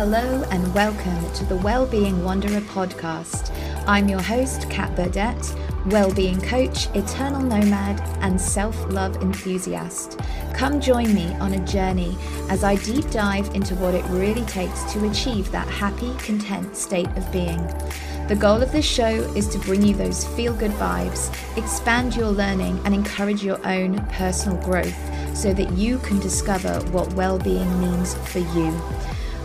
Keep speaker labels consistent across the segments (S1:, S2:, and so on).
S1: Hello and welcome to the Wellbeing Wanderer podcast. I'm your host, Kat Burdett, well-being coach, eternal nomad, and self-love enthusiast. Come join me on a journey as I deep dive into what it really takes to achieve that happy, content state of being. The goal of this show is to bring you those feel good vibes, expand your learning, and encourage your own personal growth so that you can discover what well being means for you.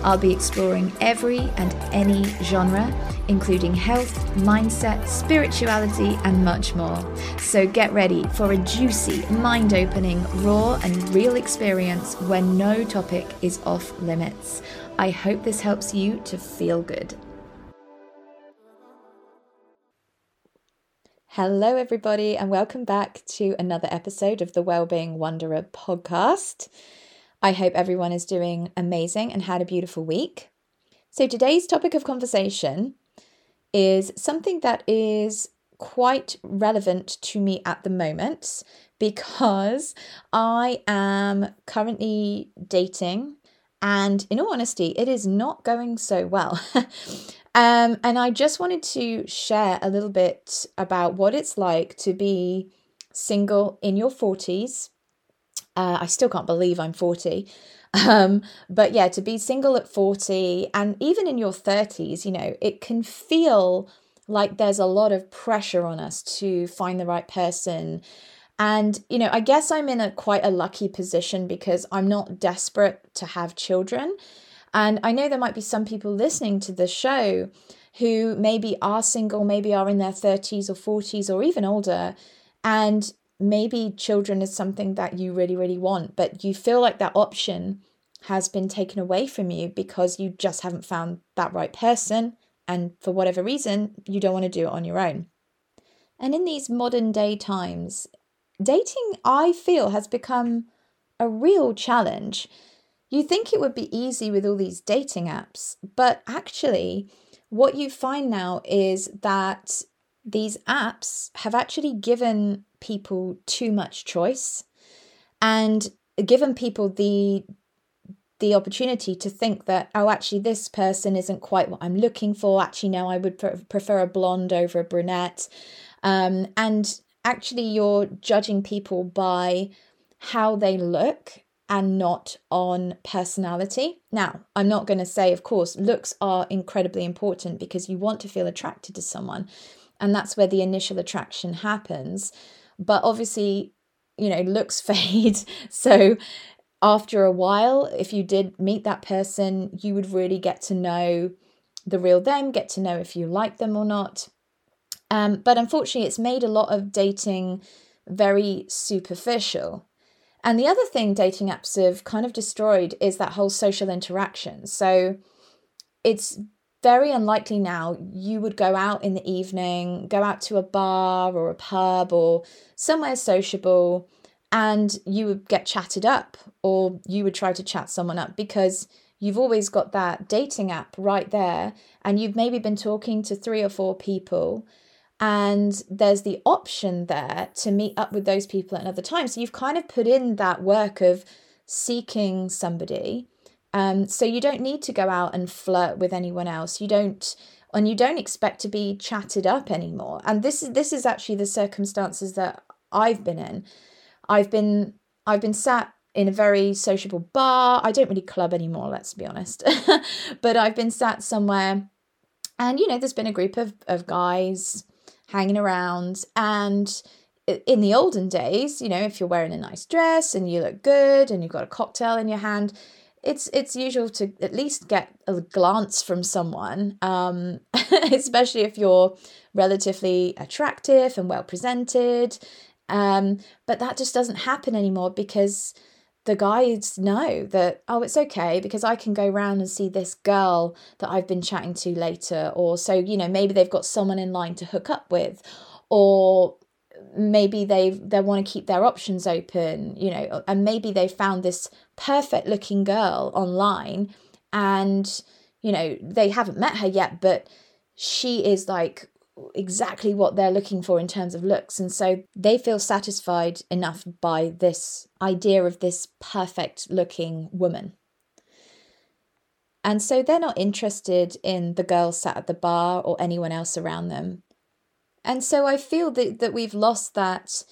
S1: I'll be exploring every and any genre, including health, mindset, spirituality, and much more. So get ready for a juicy, mind opening, raw, and real experience where no topic is off limits. I hope this helps you to feel good. Hello, everybody, and welcome back to another episode of the Wellbeing Wanderer podcast. I hope everyone is doing amazing and had a beautiful week. So, today's topic of conversation is something that is quite relevant to me at the moment because I am currently dating, and in all honesty, it is not going so well. Um, and I just wanted to share a little bit about what it's like to be single in your 40s. Uh, I still can't believe I'm 40. Um, but yeah, to be single at 40 and even in your 30s, you know, it can feel like there's a lot of pressure on us to find the right person. And, you know, I guess I'm in a quite a lucky position because I'm not desperate to have children. And I know there might be some people listening to the show who maybe are single, maybe are in their 30s or 40s or even older. And maybe children is something that you really, really want, but you feel like that option has been taken away from you because you just haven't found that right person. And for whatever reason, you don't want to do it on your own. And in these modern day times, dating, I feel, has become a real challenge. You think it would be easy with all these dating apps, but actually, what you find now is that these apps have actually given people too much choice and given people the the opportunity to think that oh actually this person isn't quite what i'm looking for actually no i would prefer a blonde over a brunette um, and actually you're judging people by how they look and not on personality. Now, I'm not going to say, of course, looks are incredibly important because you want to feel attracted to someone, and that's where the initial attraction happens. But obviously, you know, looks fade. So, after a while, if you did meet that person, you would really get to know the real them, get to know if you like them or not. Um, but unfortunately, it's made a lot of dating very superficial. And the other thing dating apps have kind of destroyed is that whole social interaction. So it's very unlikely now you would go out in the evening, go out to a bar or a pub or somewhere sociable and you would get chatted up or you would try to chat someone up because you've always got that dating app right there and you've maybe been talking to three or four people and there's the option there to meet up with those people at another time. So you've kind of put in that work of seeking somebody. Um, so you don't need to go out and flirt with anyone else. You don't and you don't expect to be chatted up anymore. And this is this is actually the circumstances that I've been in. I've been I've been sat in a very sociable bar. I don't really club anymore, let's be honest. but I've been sat somewhere and you know there's been a group of of guys hanging around. And in the olden days, you know, if you're wearing a nice dress and you look good and you've got a cocktail in your hand, it's it's usual to at least get a glance from someone, um, especially if you're relatively attractive and well presented. Um, but that just doesn't happen anymore because the guys know that oh it's okay because i can go around and see this girl that i've been chatting to later or so you know maybe they've got someone in line to hook up with or maybe they they want to keep their options open you know and maybe they found this perfect looking girl online and you know they haven't met her yet but she is like exactly what they're looking for in terms of looks. And so they feel satisfied enough by this idea of this perfect looking woman. And so they're not interested in the girl sat at the bar or anyone else around them. And so I feel that, that we've lost that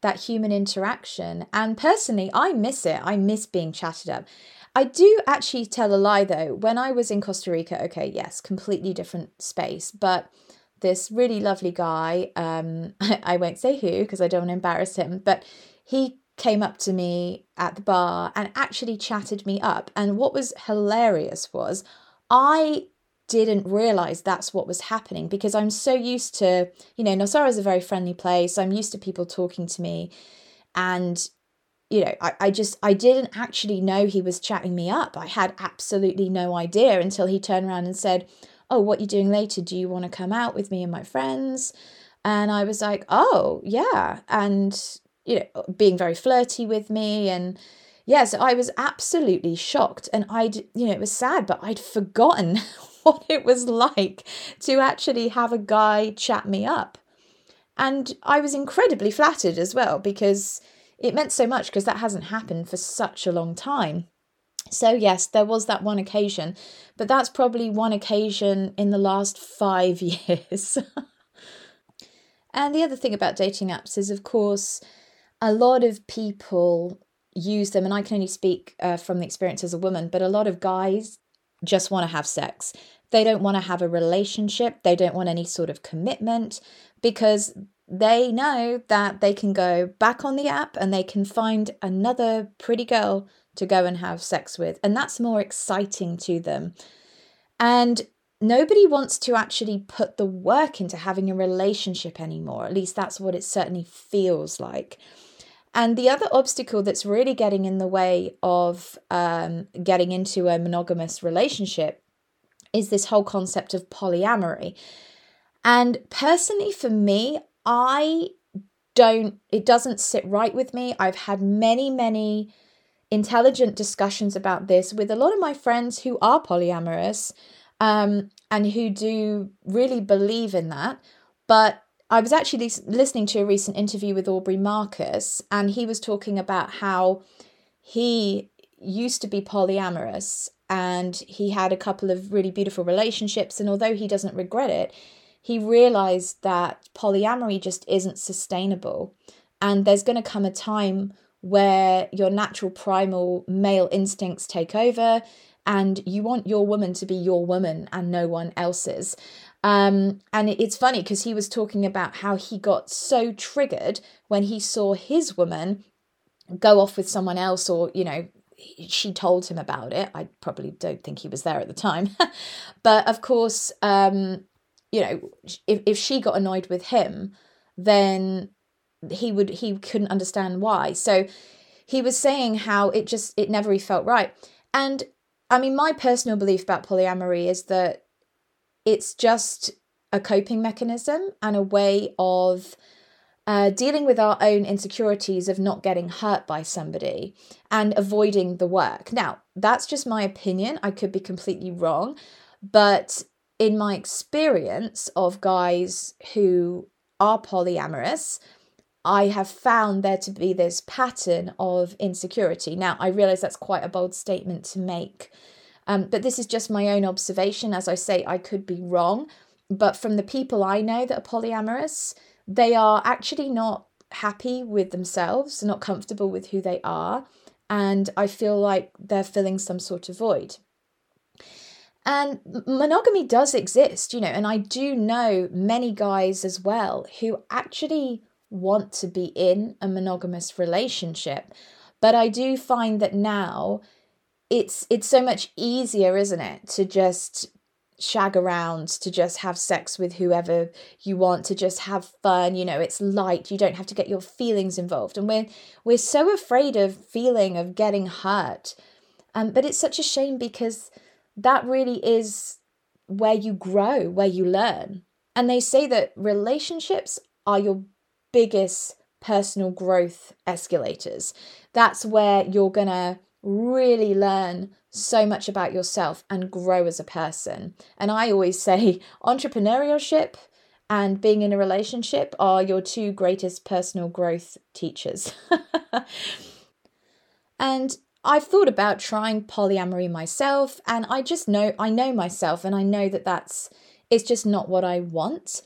S1: that human interaction. And personally, I miss it. I miss being chatted up. I do actually tell a lie though. When I was in Costa Rica, okay, yes, completely different space, but this really lovely guy, um, I won't say who because I don't want to embarrass him, but he came up to me at the bar and actually chatted me up. And what was hilarious was I didn't realize that's what was happening because I'm so used to, you know, Nosara is a very friendly place. I'm used to people talking to me. And, you know, I, I just, I didn't actually know he was chatting me up. I had absolutely no idea until he turned around and said, Oh, what are you doing later? Do you want to come out with me and my friends? And I was like, Oh, yeah. And, you know, being very flirty with me and, yes, I was absolutely shocked. And I'd, you know, it was sad, but I'd forgotten what it was like to actually have a guy chat me up. And I was incredibly flattered as well because it meant so much because that hasn't happened for such a long time. So, yes, there was that one occasion, but that's probably one occasion in the last five years. and the other thing about dating apps is, of course, a lot of people use them, and I can only speak uh, from the experience as a woman, but a lot of guys just want to have sex. They don't want to have a relationship. They don't want any sort of commitment because they know that they can go back on the app and they can find another pretty girl to go and have sex with. And that's more exciting to them. And nobody wants to actually put the work into having a relationship anymore. At least that's what it certainly feels like. And the other obstacle that's really getting in the way of um, getting into a monogamous relationship is this whole concept of polyamory. And personally, for me, I don't, it doesn't sit right with me. I've had many, many intelligent discussions about this with a lot of my friends who are polyamorous um, and who do really believe in that. But I was actually listening to a recent interview with Aubrey Marcus, and he was talking about how he used to be polyamorous and he had a couple of really beautiful relationships. And although he doesn't regret it, he realized that polyamory just isn't sustainable. And there's going to come a time where your natural primal male instincts take over and you want your woman to be your woman and no one else's. Um, and it's funny because he was talking about how he got so triggered when he saw his woman go off with someone else or, you know, she told him about it. I probably don't think he was there at the time. but of course, um, you know, if, if she got annoyed with him, then he would he couldn't understand why. So he was saying how it just it never felt right. And I mean, my personal belief about polyamory is that it's just a coping mechanism and a way of uh, dealing with our own insecurities of not getting hurt by somebody and avoiding the work. Now, that's just my opinion. I could be completely wrong. But in my experience of guys who are polyamorous, I have found there to be this pattern of insecurity. Now, I realize that's quite a bold statement to make, um, but this is just my own observation. As I say, I could be wrong. But from the people I know that are polyamorous, they are actually not happy with themselves, not comfortable with who they are, and I feel like they're filling some sort of void. And monogamy does exist, you know, and I do know many guys as well who actually want to be in a monogamous relationship. But I do find that now it's it's so much easier, isn't it, to just shag around, to just have sex with whoever you want, to just have fun. You know, it's light. You don't have to get your feelings involved. And we're we're so afraid of feeling of getting hurt. Um, but it's such a shame because that really is where you grow, where you learn. And they say that relationships are your biggest personal growth escalators. That's where you're gonna really learn so much about yourself and grow as a person. And I always say entrepreneurship and being in a relationship are your two greatest personal growth teachers. and I've thought about trying polyamory myself and I just know I know myself and I know that that's it's just not what I want.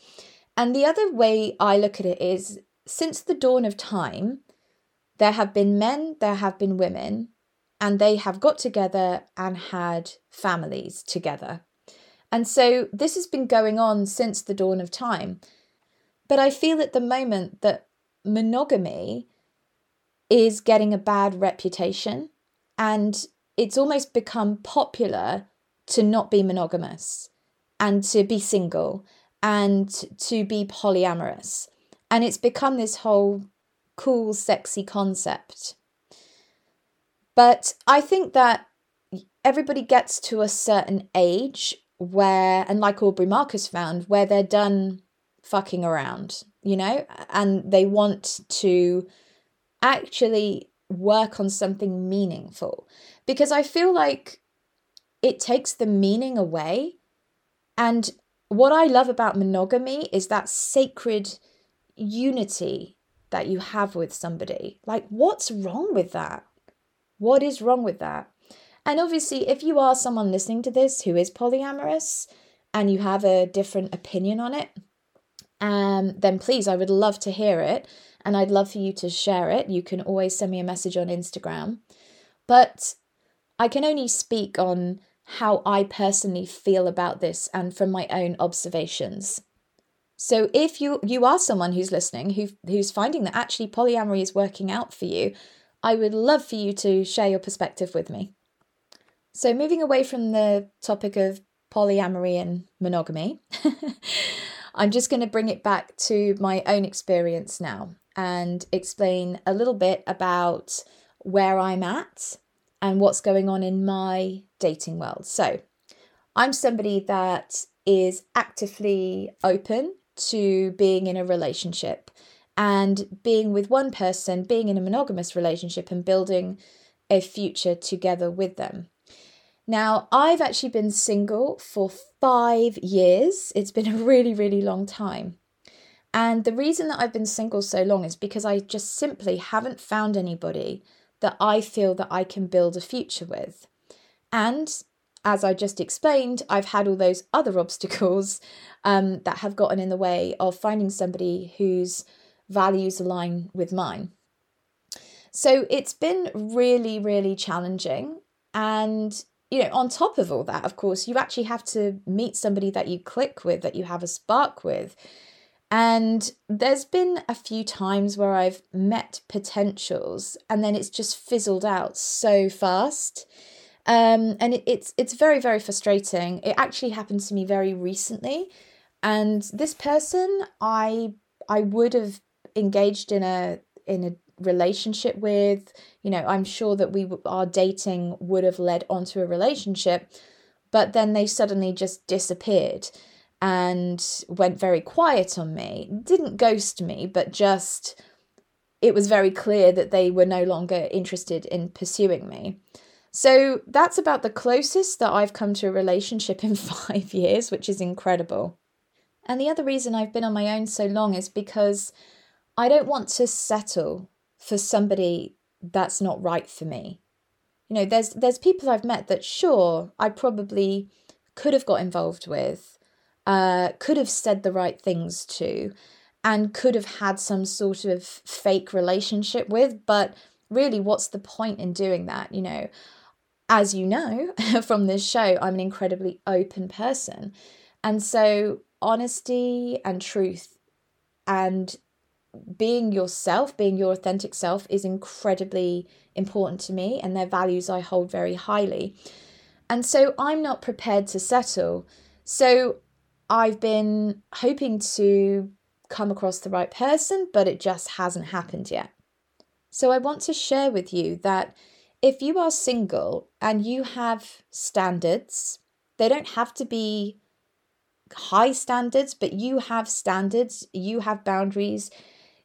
S1: And the other way I look at it is since the dawn of time there have been men, there have been women and they have got together and had families together. And so this has been going on since the dawn of time. But I feel at the moment that monogamy is getting a bad reputation and it's almost become popular to not be monogamous and to be single and to be polyamorous. And it's become this whole cool, sexy concept. But I think that everybody gets to a certain age where, and like Aubrey Marcus found, where they're done fucking around, you know, and they want to actually work on something meaningful. Because I feel like it takes the meaning away. And what I love about monogamy is that sacred unity that you have with somebody. Like, what's wrong with that? What is wrong with that? And obviously, if you are someone listening to this who is polyamorous and you have a different opinion on it, um, then please, I would love to hear it. And I'd love for you to share it. You can always send me a message on Instagram. But I can only speak on how I personally feel about this and from my own observations. So if you you are someone who's listening who who's finding that actually polyamory is working out for you, I would love for you to share your perspective with me. So moving away from the topic of polyamory and monogamy, I'm just going to bring it back to my own experience now and explain a little bit about where I'm at and what's going on in my dating world. So, I'm somebody that is actively open to being in a relationship and being with one person, being in a monogamous relationship, and building a future together with them. Now, I've actually been single for five years. It's been a really, really long time. And the reason that I've been single so long is because I just simply haven't found anybody that I feel that I can build a future with. And as I just explained, I've had all those other obstacles um, that have gotten in the way of finding somebody whose values align with mine. So it's been really, really challenging. And, you know, on top of all that, of course, you actually have to meet somebody that you click with, that you have a spark with. And there's been a few times where I've met potentials and then it's just fizzled out so fast. Um, and it, it's it's very very frustrating. It actually happened to me very recently, and this person I I would have engaged in a in a relationship with. You know, I'm sure that we our dating would have led onto a relationship, but then they suddenly just disappeared and went very quiet on me. Didn't ghost me, but just it was very clear that they were no longer interested in pursuing me. So that's about the closest that I've come to a relationship in five years, which is incredible. And the other reason I've been on my own so long is because I don't want to settle for somebody that's not right for me. You know, there's there's people I've met that sure I probably could have got involved with, uh, could have said the right things to, and could have had some sort of fake relationship with, but really what's the point in doing that? You know, as you know from this show, I'm an incredibly open person. And so, honesty and truth and being yourself, being your authentic self, is incredibly important to me, and their values I hold very highly. And so, I'm not prepared to settle. So, I've been hoping to come across the right person, but it just hasn't happened yet. So, I want to share with you that if you are single and you have standards, they don't have to be high standards, but you have standards, you have boundaries,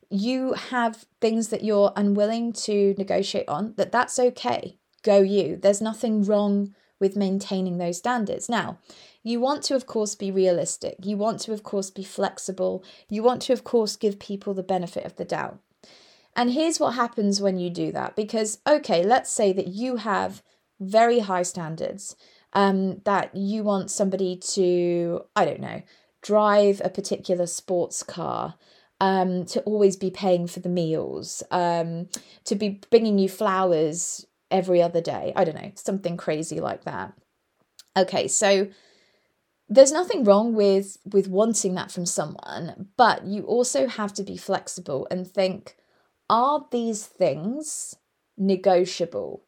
S1: you have things that you're unwilling to negotiate on, that that's okay. Go you. There's nothing wrong with maintaining those standards. Now, you want to, of course, be realistic. You want to, of course, be flexible. You want to, of course, give people the benefit of the doubt. And here's what happens when you do that. Because, okay, let's say that you have very high standards, um, that you want somebody to, I don't know, drive a particular sports car. Um, to always be paying for the meals, um, to be bringing you flowers every other day. I don't know, something crazy like that. Okay, so there's nothing wrong with with wanting that from someone, but you also have to be flexible and think are these things negotiable?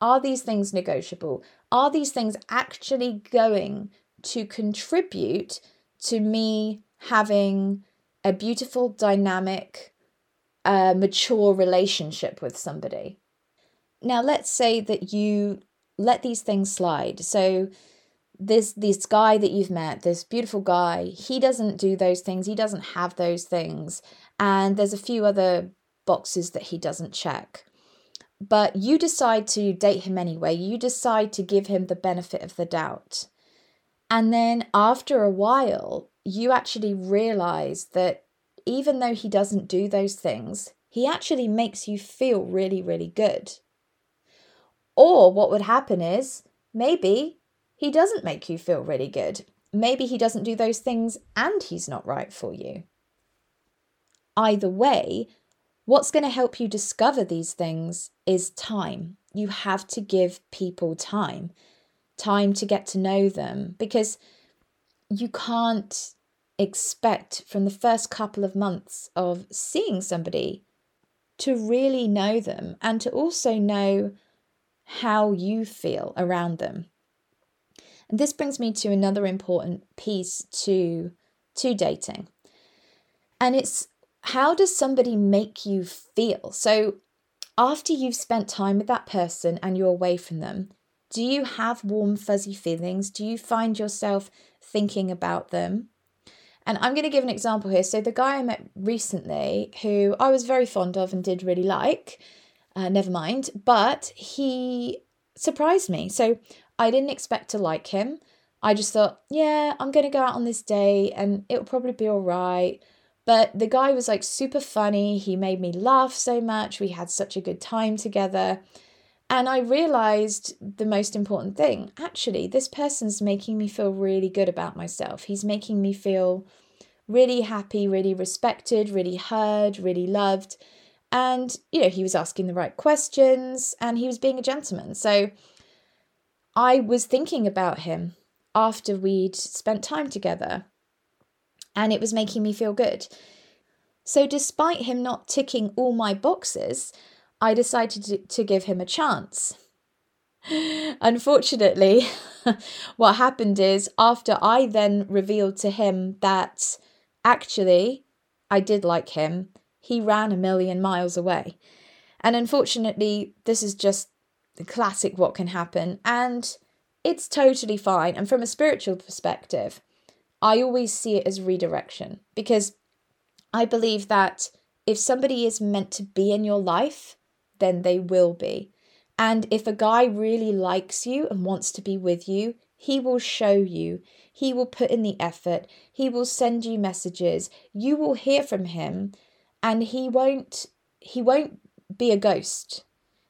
S1: Are these things negotiable? Are these things actually going to contribute to me having a beautiful, dynamic, uh, mature relationship with somebody? Now, let's say that you let these things slide. So, this this guy that you've met, this beautiful guy, he doesn't do those things. He doesn't have those things, and there's a few other boxes that he doesn't check. But you decide to date him anyway. You decide to give him the benefit of the doubt. And then after a while, you actually realize that even though he doesn't do those things, he actually makes you feel really, really good. Or what would happen is maybe he doesn't make you feel really good. Maybe he doesn't do those things and he's not right for you. Either way, what's going to help you discover these things is time. You have to give people time, time to get to know them, because you can't expect from the first couple of months of seeing somebody to really know them and to also know how you feel around them. And this brings me to another important piece to to dating. And it's how does somebody make you feel? So after you've spent time with that person and you're away from them, do you have warm fuzzy feelings? Do you find yourself thinking about them? And I'm going to give an example here. So the guy I met recently who I was very fond of and did really like, uh, never mind, but he surprised me. So I didn't expect to like him. I just thought, yeah, I'm going to go out on this day and it'll probably be all right. But the guy was like super funny. He made me laugh so much. We had such a good time together. And I realized the most important thing actually, this person's making me feel really good about myself. He's making me feel really happy, really respected, really heard, really loved. And, you know, he was asking the right questions and he was being a gentleman. So I was thinking about him after we'd spent time together, and it was making me feel good. So, despite him not ticking all my boxes, I decided to, give him a chance. Unfortunately, what happened is after I then revealed to him that actually I did like him, he ran a million miles away. And unfortunately, this is just the classic what can happen. And it's totally fine. And from a spiritual perspective, I always see it as redirection because I believe that if somebody is meant to be in your life, then they will be. And if a guy really likes you and wants to be with you, he will show you. He will put in the effort. He will send you messages. You will hear from him and he won't he won't be a ghost.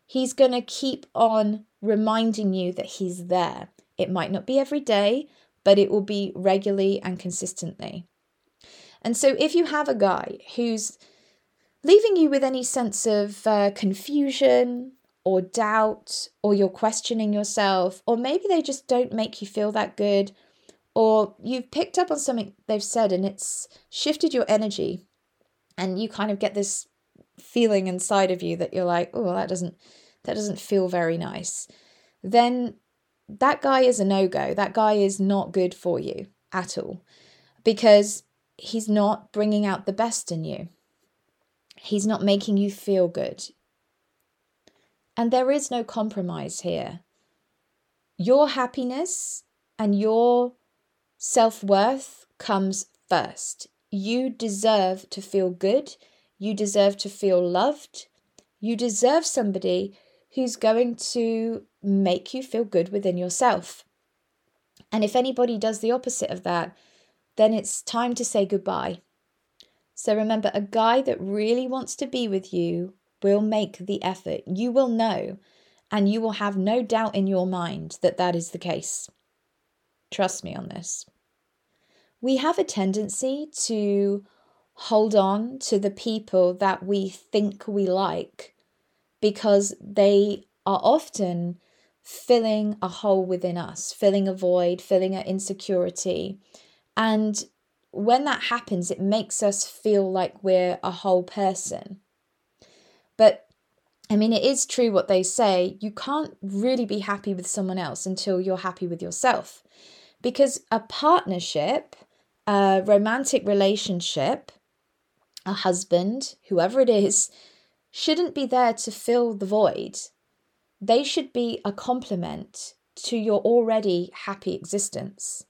S1: He's going to keep on reminding you that he's there. It might not be every day, but it will be regularly and consistently. And so if you have a guy who's leaving you with any sense of uh, confusion or doubt, or you're questioning yourself, or maybe they just don't make you feel that good, or you've picked up on something they've said and it's shifted your energy, and you kind of get this feeling inside of you that you're like, oh, that doesn't that doesn't feel very nice, then that guy is a no go. That guy is not good for you at all because he's not bringing out the best in you. He's not making you feel good. And there is no compromise here. Your happiness and your self worth comes first. You deserve to feel good. You deserve to feel loved. You deserve somebody who's going to make you feel good within yourself. And if anybody does the opposite of that, then it's time to say goodbye. So remember, a guy that really wants to be with you will make the effort. You will know, and you will have no doubt in your mind that that is the case. Trust me on this. We have a tendency to hold on to the people that we think we like because they are often filling a hole within us, filling a void, filling an insecurity. And when that happens, it makes us feel like we're a whole person. But I mean, it is true what they say. You can't really be happy with someone else until you're happy with yourself. Because a partnership, a romantic relationship, a husband, whoever it is, shouldn't be there to fill the void. They should be a complement to your already happy existence.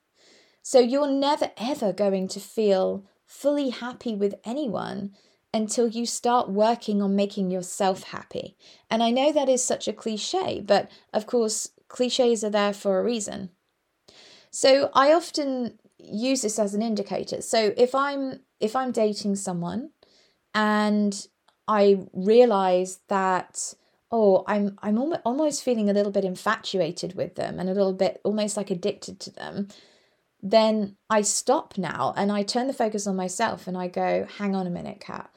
S1: So you're never ever going to feel fully happy with anyone until you start working on making yourself happy. And I know that is such a cliche, but of course, cliches are there for a reason. So I often use this as an indicator. So if I'm if I'm dating someone and I realize that oh I'm I'm almost feeling a little bit infatuated with them and a little bit almost like addicted to them then I stop now and I turn the focus on myself and I go, hang on a minute, Kat.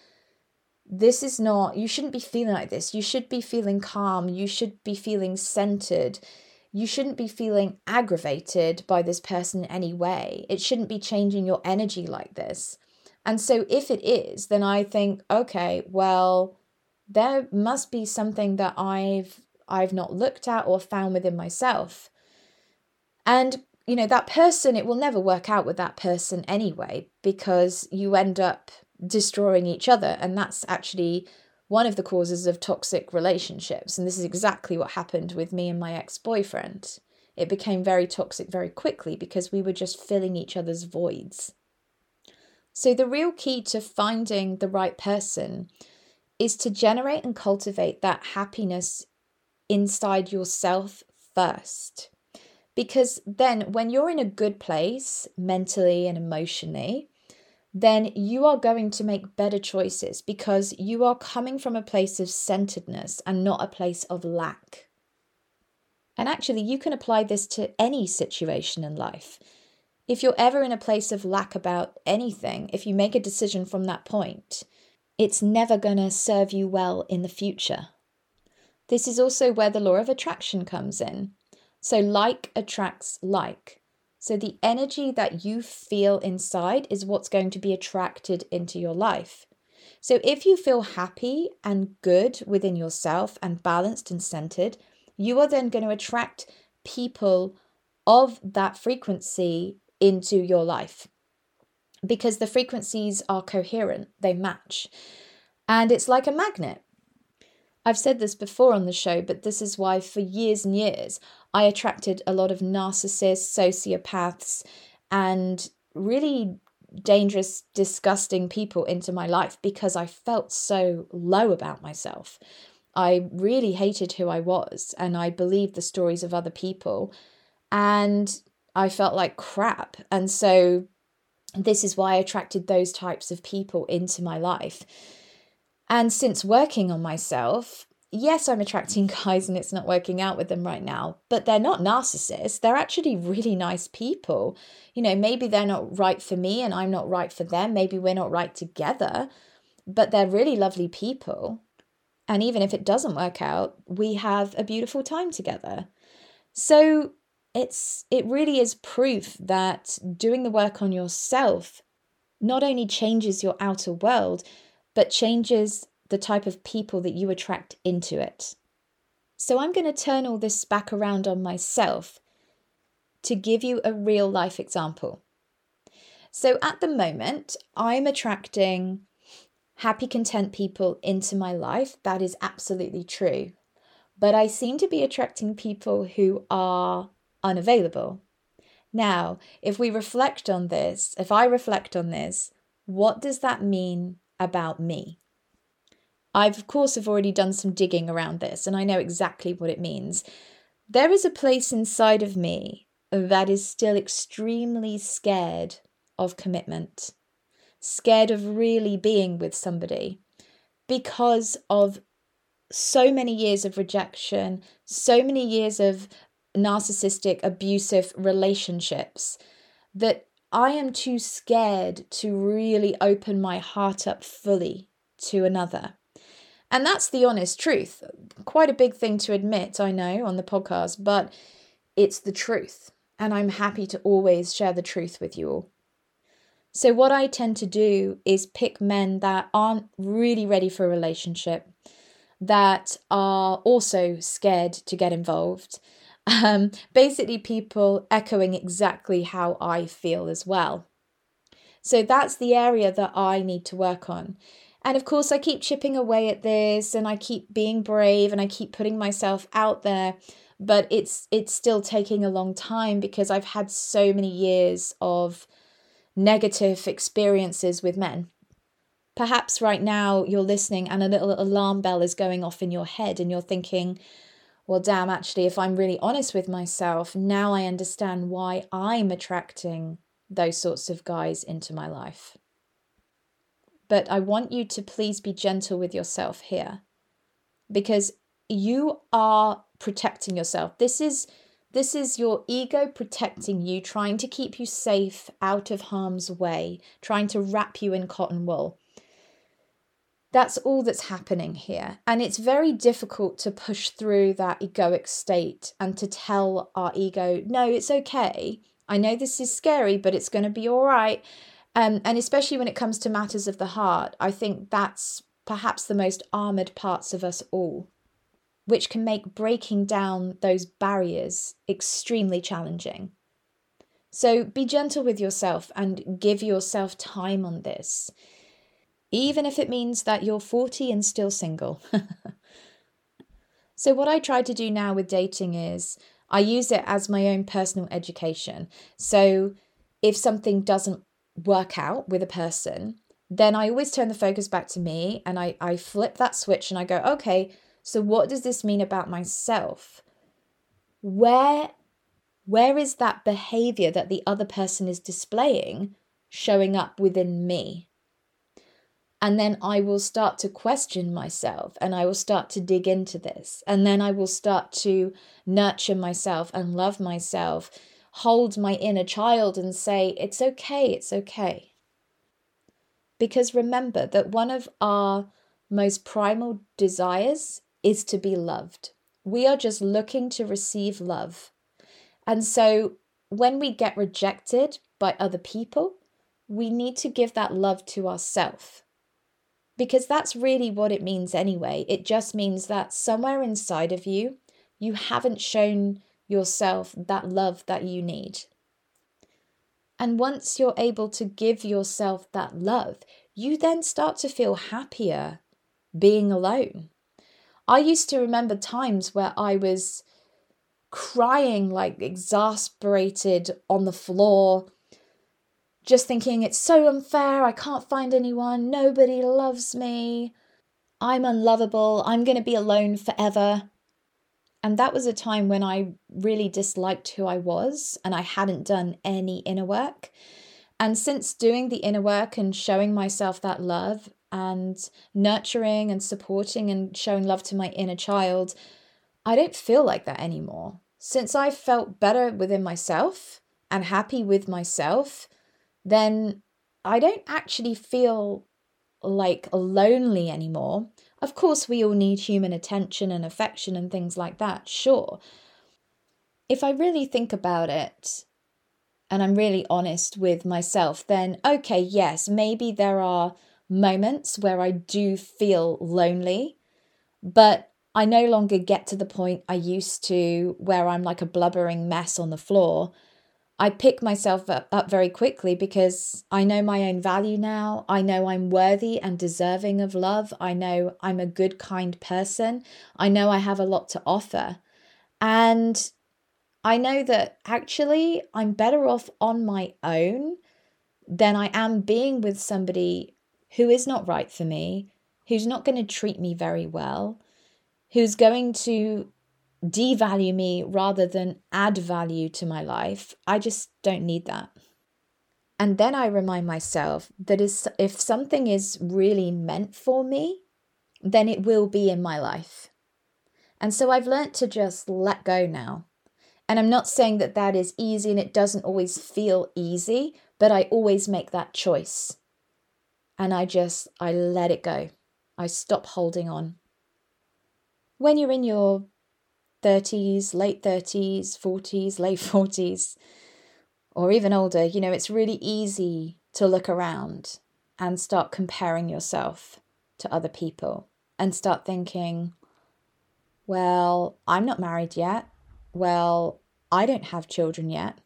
S1: This is not, you shouldn't be feeling like this. You should be feeling calm. You should be feeling centered. You shouldn't be feeling aggravated by this person in any way. It shouldn't be changing your energy like this. And so if it is, then I think, okay, well, there must be something that I've I've not looked at or found within myself. And you know, that person, it will never work out with that person anyway, because you end up destroying each other. And that's actually one of the causes of toxic relationships. And this is exactly what happened with me and my ex boyfriend. It became very toxic very quickly because we were just filling each other's voids. So, the real key to finding the right person is to generate and cultivate that happiness inside yourself first. Because then, when you're in a good place mentally and emotionally, then you are going to make better choices because you are coming from a place of centeredness and not a place of lack. And actually, you can apply this to any situation in life. If you're ever in a place of lack about anything, if you make a decision from that point, it's never going to serve you well in the future. This is also where the law of attraction comes in. So, like attracts like. So, the energy that you feel inside is what's going to be attracted into your life. So, if you feel happy and good within yourself and balanced and centered, you are then going to attract people of that frequency into your life because the frequencies are coherent, they match. And it's like a magnet. I've said this before on the show, but this is why for years and years I attracted a lot of narcissists, sociopaths, and really dangerous, disgusting people into my life because I felt so low about myself. I really hated who I was and I believed the stories of other people and I felt like crap. And so this is why I attracted those types of people into my life. And since working on myself, yes, I'm attracting guys and it's not working out with them right now, but they're not narcissists. They're actually really nice people. You know, maybe they're not right for me and I'm not right for them. Maybe we're not right together, but they're really lovely people. And even if it doesn't work out, we have a beautiful time together. So it's it really is proof that doing the work on yourself not only changes your outer world, but changes the type of people that you attract into it. So I'm going to turn all this back around on myself to give you a real life example. So at the moment, I'm attracting happy, content people into my life. That is absolutely true. But I seem to be attracting people who are unavailable. Now, if we reflect on this, if I reflect on this, what does that mean about me? I've, of course, have already done some digging around this and I know exactly what it means. There is a place inside of me that is still extremely scared of commitment. scared of really being with somebody because of so many years of rejection, so many years of narcissistic, abusive relationships that I am too scared to really open my heart up fully to another. And that's the honest truth. Quite a big thing to admit, I know, on the podcast, but it's the truth. And I'm happy to always share the truth with you all. So, what I tend to do is pick men that aren't really ready for a relationship, that are also scared to get involved. Um, basically, people echoing exactly how I feel as well. So, that's the area that I need to work on. And of course, I keep chipping away at this and I keep being brave and I keep putting myself out there. But it's it's still taking a long time because I've had so many years of negative experiences with men. Perhaps right now you're listening and a little alarm bell is going off in your head and you're thinking, well, damn, actually, if I'm really honest with myself, now I understand why I'm attracting those sorts of guys into my life. But I want you to please be gentle with yourself here because you are protecting yourself. This is this is your ego protecting you, trying to keep you safe out of harm's way, trying to wrap you in cotton wool. That's all that's happening here. And it's very difficult to push through that egoic state and to tell our ego, no, it's okay. I know this is scary, but it's going to be all right. Um, and especially when it comes to matters of the heart, I think that's perhaps the most armored parts of us all which can make breaking down those barriers extremely challenging. So be gentle with yourself and give yourself time on this, even if it means that you're 40 and still single. so, what I try to do now with dating is I use it as my own personal education. So, if something doesn't work out with a person, then I always turn the focus back to me and I, I flip that switch and I go, okay, so what does this mean about myself? Where where is that behavior that the other person is displaying showing up within me? And then I will start to question myself and I will start to dig into this. And then I will start to nurture myself and love myself, hold my inner child and say, it's okay, it's okay. Because remember that one of our most primal desires is to be loved. We are just looking to receive love. And so when we get rejected by other people, we need to give that love to ourselves. Because that's really what it means anyway. It just means that somewhere inside of you, you haven't shown yourself that love that you need. And once you're able to give yourself that love, you then start to feel happier being alone. I used to remember times where I was crying like exasperated on the floor, just thinking it's so unfair, I can't find anyone, nobody loves me, I'm unlovable, I'm going to be alone forever. And that was a time when I really disliked who I was and I hadn't done any inner work. And since doing the inner work and showing myself that love and nurturing and supporting and showing love to my inner child, I don't feel like that anymore. Since I felt better within myself and happy with myself, then I don't actually feel like lonely anymore. Of course, we all need human attention and affection and things like that, sure. If I really think about it, and I'm really honest with myself, then okay, yes, maybe there are moments where I do feel lonely, but I no longer get to the point I used to where I'm like a blubbering mess on the floor. I pick myself up, up very quickly because I know my own value now. I know I'm worthy and deserving of love. I know I'm a good, kind person. I know I have a lot to offer. And I know that actually I'm better off on my own than I am being with somebody who is not right for me, who's not going to treat me very well, who's going to devalue me rather than add value to my life. I just don't need that. And then I remind myself that is if something is really meant for me, then it will be in my life. And so I've learnt to just let go now. And I'm not saying that that is easy and it doesn't always feel easy, but I always make that choice. And I just, I let it go. I stop holding on. When you're in your 30s, late 30s, 40s, late 40s, or even older, you know, it's really easy to look around and start comparing yourself to other people and start thinking, well, I'm not married yet. Well, I don't have children yet.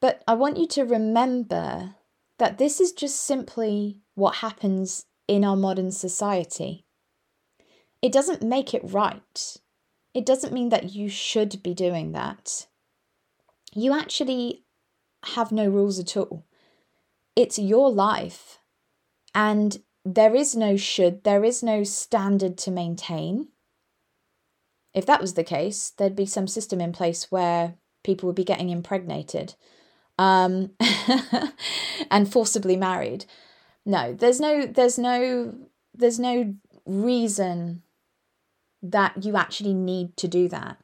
S1: But I want you to remember that this is just simply what happens in our modern society. It doesn't make it right. It doesn't mean that you should be doing that you actually have no rules at all. It's your life. And there is no should, there is no standard to maintain. If that was the case, there'd be some system in place where people would be getting impregnated um, and forcibly married. No, there's no, there's no, there's no reason that you actually need to do that.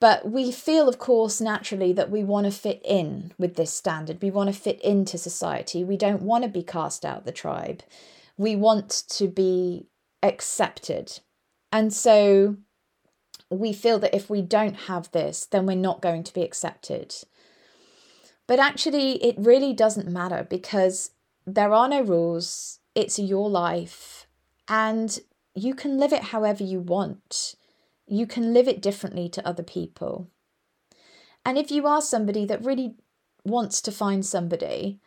S1: But we feel, of course, naturally that we want to fit in with this standard. We want to fit into society. We don't want to be cast out the tribe. We want to be accepted. And so we feel that if we don't have this, then we're not going to be accepted. But actually, it really doesn't matter because there are no rules. It's your life and you can live it however you want you can live it differently to other people. And if you are somebody that really wants to find somebody,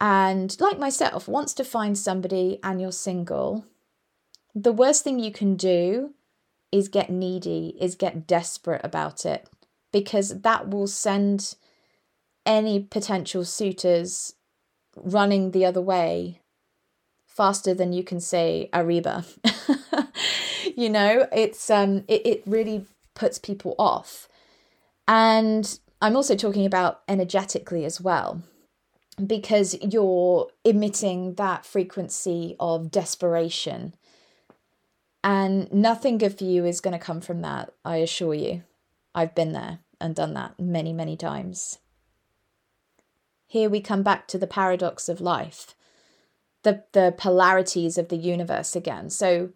S1: and like myself, wants to find somebody and you're single, the worst thing you can do is get needy, is get desperate about it, because that will send any potential suitors running the other way faster than you can say arriba. you know, it's um it, it really puts people off. And I'm also talking about energetically as well, because you're emitting that frequency of desperation. And nothing good for you is going to come from that, I assure you. I've been there and done that many, many times. Here we come back to the paradox of life, the, the polarities of the universe again. So,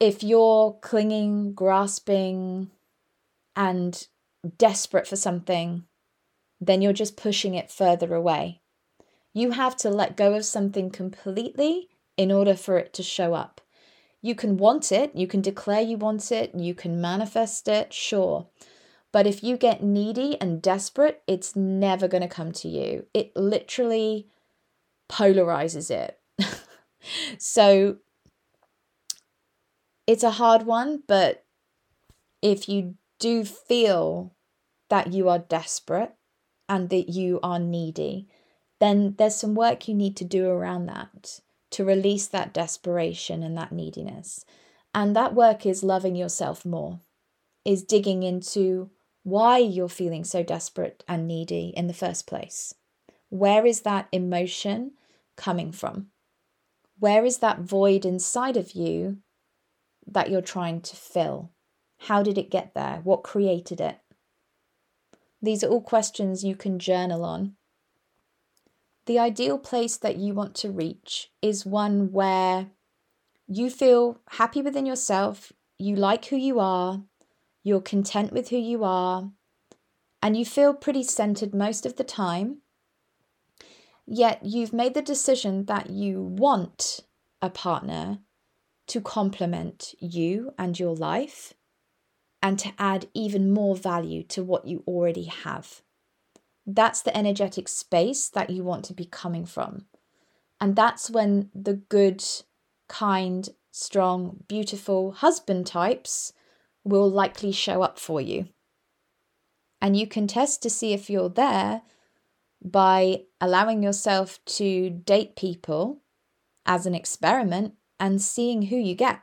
S1: if you're clinging, grasping, and desperate for something, then you're just pushing it further away. You have to let go of something completely in order for it to show up. You can want it, you can declare you want it, you can manifest it, sure. But if you get needy and desperate, it's never going to come to you. It literally polarizes it. so it's a hard one, but if you do feel that you are desperate and that you are needy, then there's some work you need to do around that to release that desperation and that neediness. And that work is loving yourself more, is digging into why you're feeling so desperate and needy in the first place. Where is that emotion coming from? Where is that void inside of you that you're trying to fill? How did it get there? What created it? These are all questions you can journal on. The ideal place that you want to reach is one where you feel happy within yourself, you like who you are, you're content with who you are, and you feel pretty centered most of the time. Yet you've made the decision that you want a partner to complement you and your life and to add even more value to what you already have. That's the energetic space that you want to be coming from. And that's when the good, kind, strong, beautiful husband types will likely show up for you. And you can test to see if you're there by allowing yourself to date people as an experiment and seeing who you get.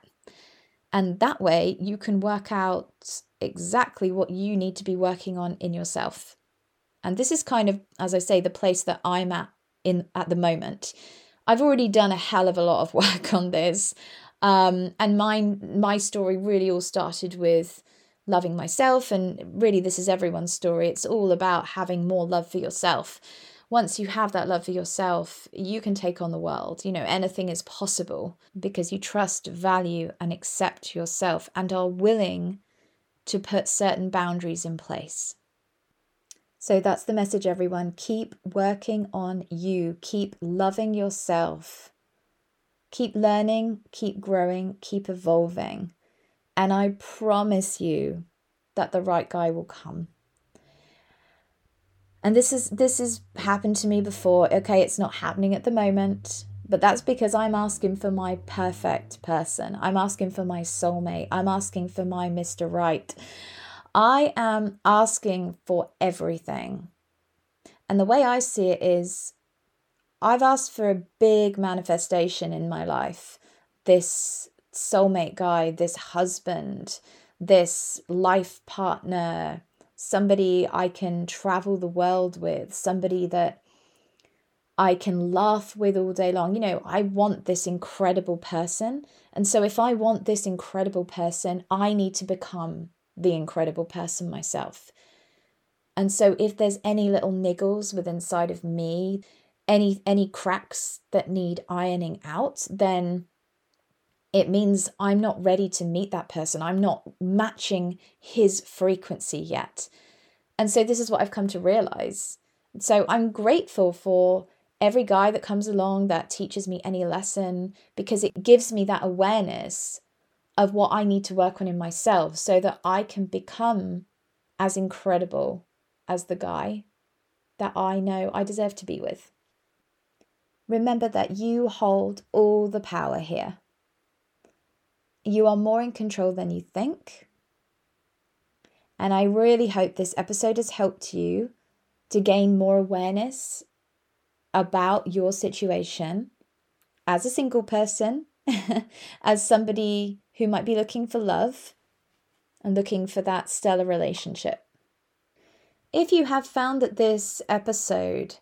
S1: And that way you can work out exactly what you need to be working on in yourself. And this is kind of, as I say, the place that I'm at in at the moment. I've already done a hell of a lot of work on this. Um, and my my story really all started with loving myself and really this is everyone's story. It's all about having more love for yourself. Once you have that love for yourself you can take on the world. You know anything is possible because you trust value and accept yourself and are willing to put certain boundaries in place. So that's the message everyone. Keep working on you. Keep loving yourself. Keep learning keep growing keep evolving and I promise you that the right guy will come. And this is this has happened to me before. Okay, it's not happening at the moment, but that's because I'm asking for my perfect person. I'm asking for my soulmate. I'm asking for my Mr. Right. I am asking for everything. And the way I see it is I've asked for a big manifestation in my life. This soulmate guy, this husband, this life partner, somebody I can travel the world with, somebody that I can laugh with all day long. You know, I want this incredible person. And so if I want this incredible person, I need to become the incredible person myself. And so if there's any little niggles within inside of me, any any cracks that need ironing out, then it means I'm not ready to meet that person. I'm not matching his frequency yet. And so this is what I've come to realize. So I'm grateful for every guy that comes along that teaches me any lesson because it gives me that awareness of what I need to work on in myself so that I can become as incredible as the guy that I know I deserve to be with. Remember that you hold all the power here. You are more in control than you think. And I really hope this episode has helped you to gain more awareness about your situation as a single person, as somebody who might be looking for love and looking for that stellar relationship. If you have found that this episode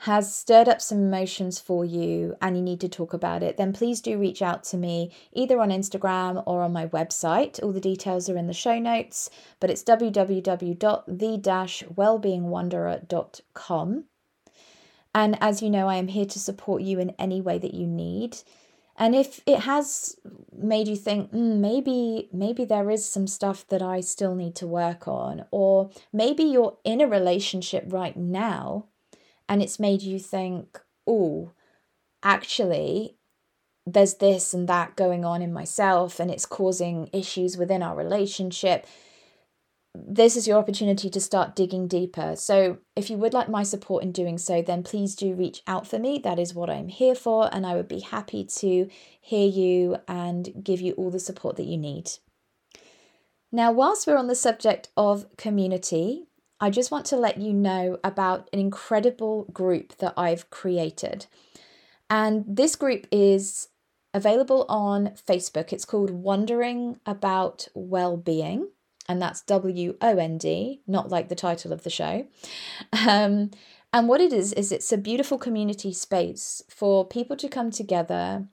S1: has stirred up some emotions for you and you need to talk about it, then please do reach out to me either on Instagram or on my website. All the details are in the show notes, but it's www.the-wellbeingwanderer.com. And as you know, I am here to support you in any way that you need. And if it has made you think, mm, maybe maybe there is some stuff that I still need to work on, or maybe you're in a relationship right now and it's made you think, oh, actually, there's this and that going on in myself, and it's causing issues within our relationship. This is your opportunity to start digging deeper. So, if you would like my support in doing so, then please do reach out for me. That is what I'm here for, and I would be happy to hear you and give you all the support that you need. Now, whilst we're on the subject of community, I just want to let you know about an incredible group that I've created. And this group is available on Facebook. It's called Wondering About Wellbeing, and that's W O N D, not like the title of the show. Um, and what it is, is it's a beautiful community space for people to come together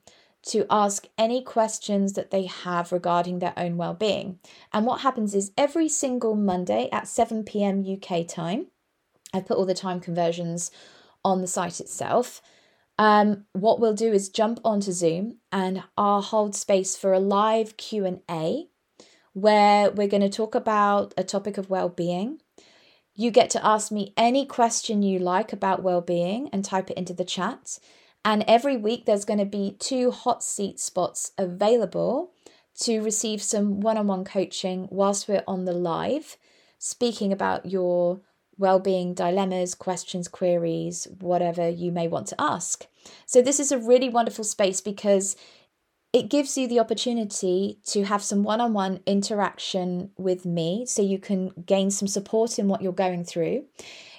S1: to ask any questions that they have regarding their own well-being. And what happens is every single Monday at 7 p.m. UK time, I put all the time conversions on the site itself. Um, what we'll do is jump onto Zoom and I'll hold space for a live Q&A where we're going to talk about a topic of well-being. You get to ask me any question you like about well-being and type it into the chat and every week, there's going to be two hot seat spots available to receive some one on one coaching whilst we're on the live, speaking about your well-being dilemmas, questions, queries, whatever you may want to ask. So this is a really wonderful space because it gives you the opportunity to have some one-on-one interaction with me so you can gain some support in what you're going through.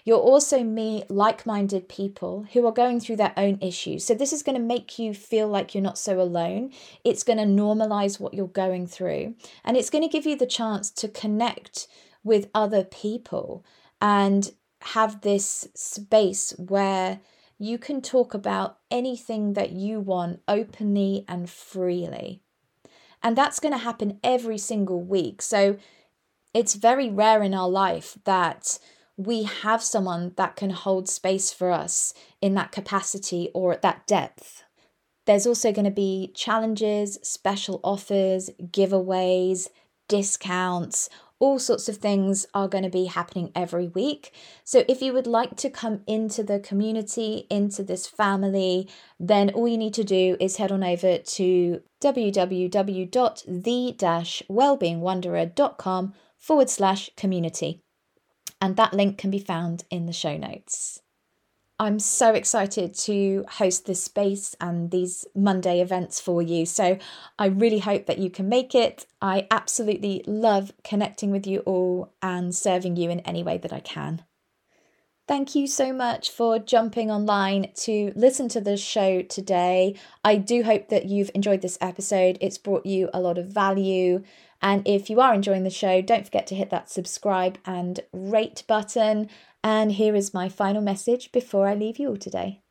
S1: You'll also meet like minded people who are going through their own issues. So, this is going to make you feel like you're not so alone. It's going to normalize what you're going through. And it's going to give you the chance to connect with other people and have this space where you can talk about anything that you want openly and freely. And that's going to happen every single week. So it's very rare in our life that we have someone that can hold space for us in that capacity or at that depth. There's also going to be challenges, special offers, giveaways, discounts, all sorts of things are going to be happening every week. So, if you would like to come into the community, into this family, then all you need to do is head on over to www.the-wellbeingwanderer.com forward slash community. And that link can be found in the show notes. I'm so excited to host this space and these Monday events for you. So I really hope that you can make it. I absolutely love connecting with you all and serving you in any way that I can. Thank you so much for jumping online to listen to the show today. I do hope that you've enjoyed this episode. It's brought you a lot of value. And if you are enjoying the show, don't forget to hit that subscribe and rate button. And here is my final message before I leave you all today.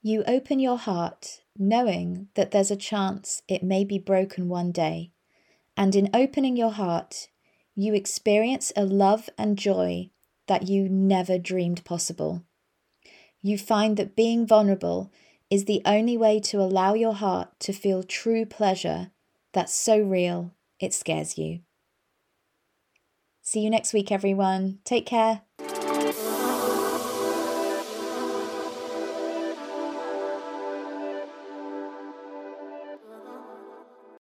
S1: You open your heart knowing that there's a chance it may be broken one day. And in opening your heart, you experience a love and joy that you never dreamed possible. You find that being vulnerable is the only way to allow your heart to feel true pleasure that's so real it scares you. See you next week, everyone. Take care.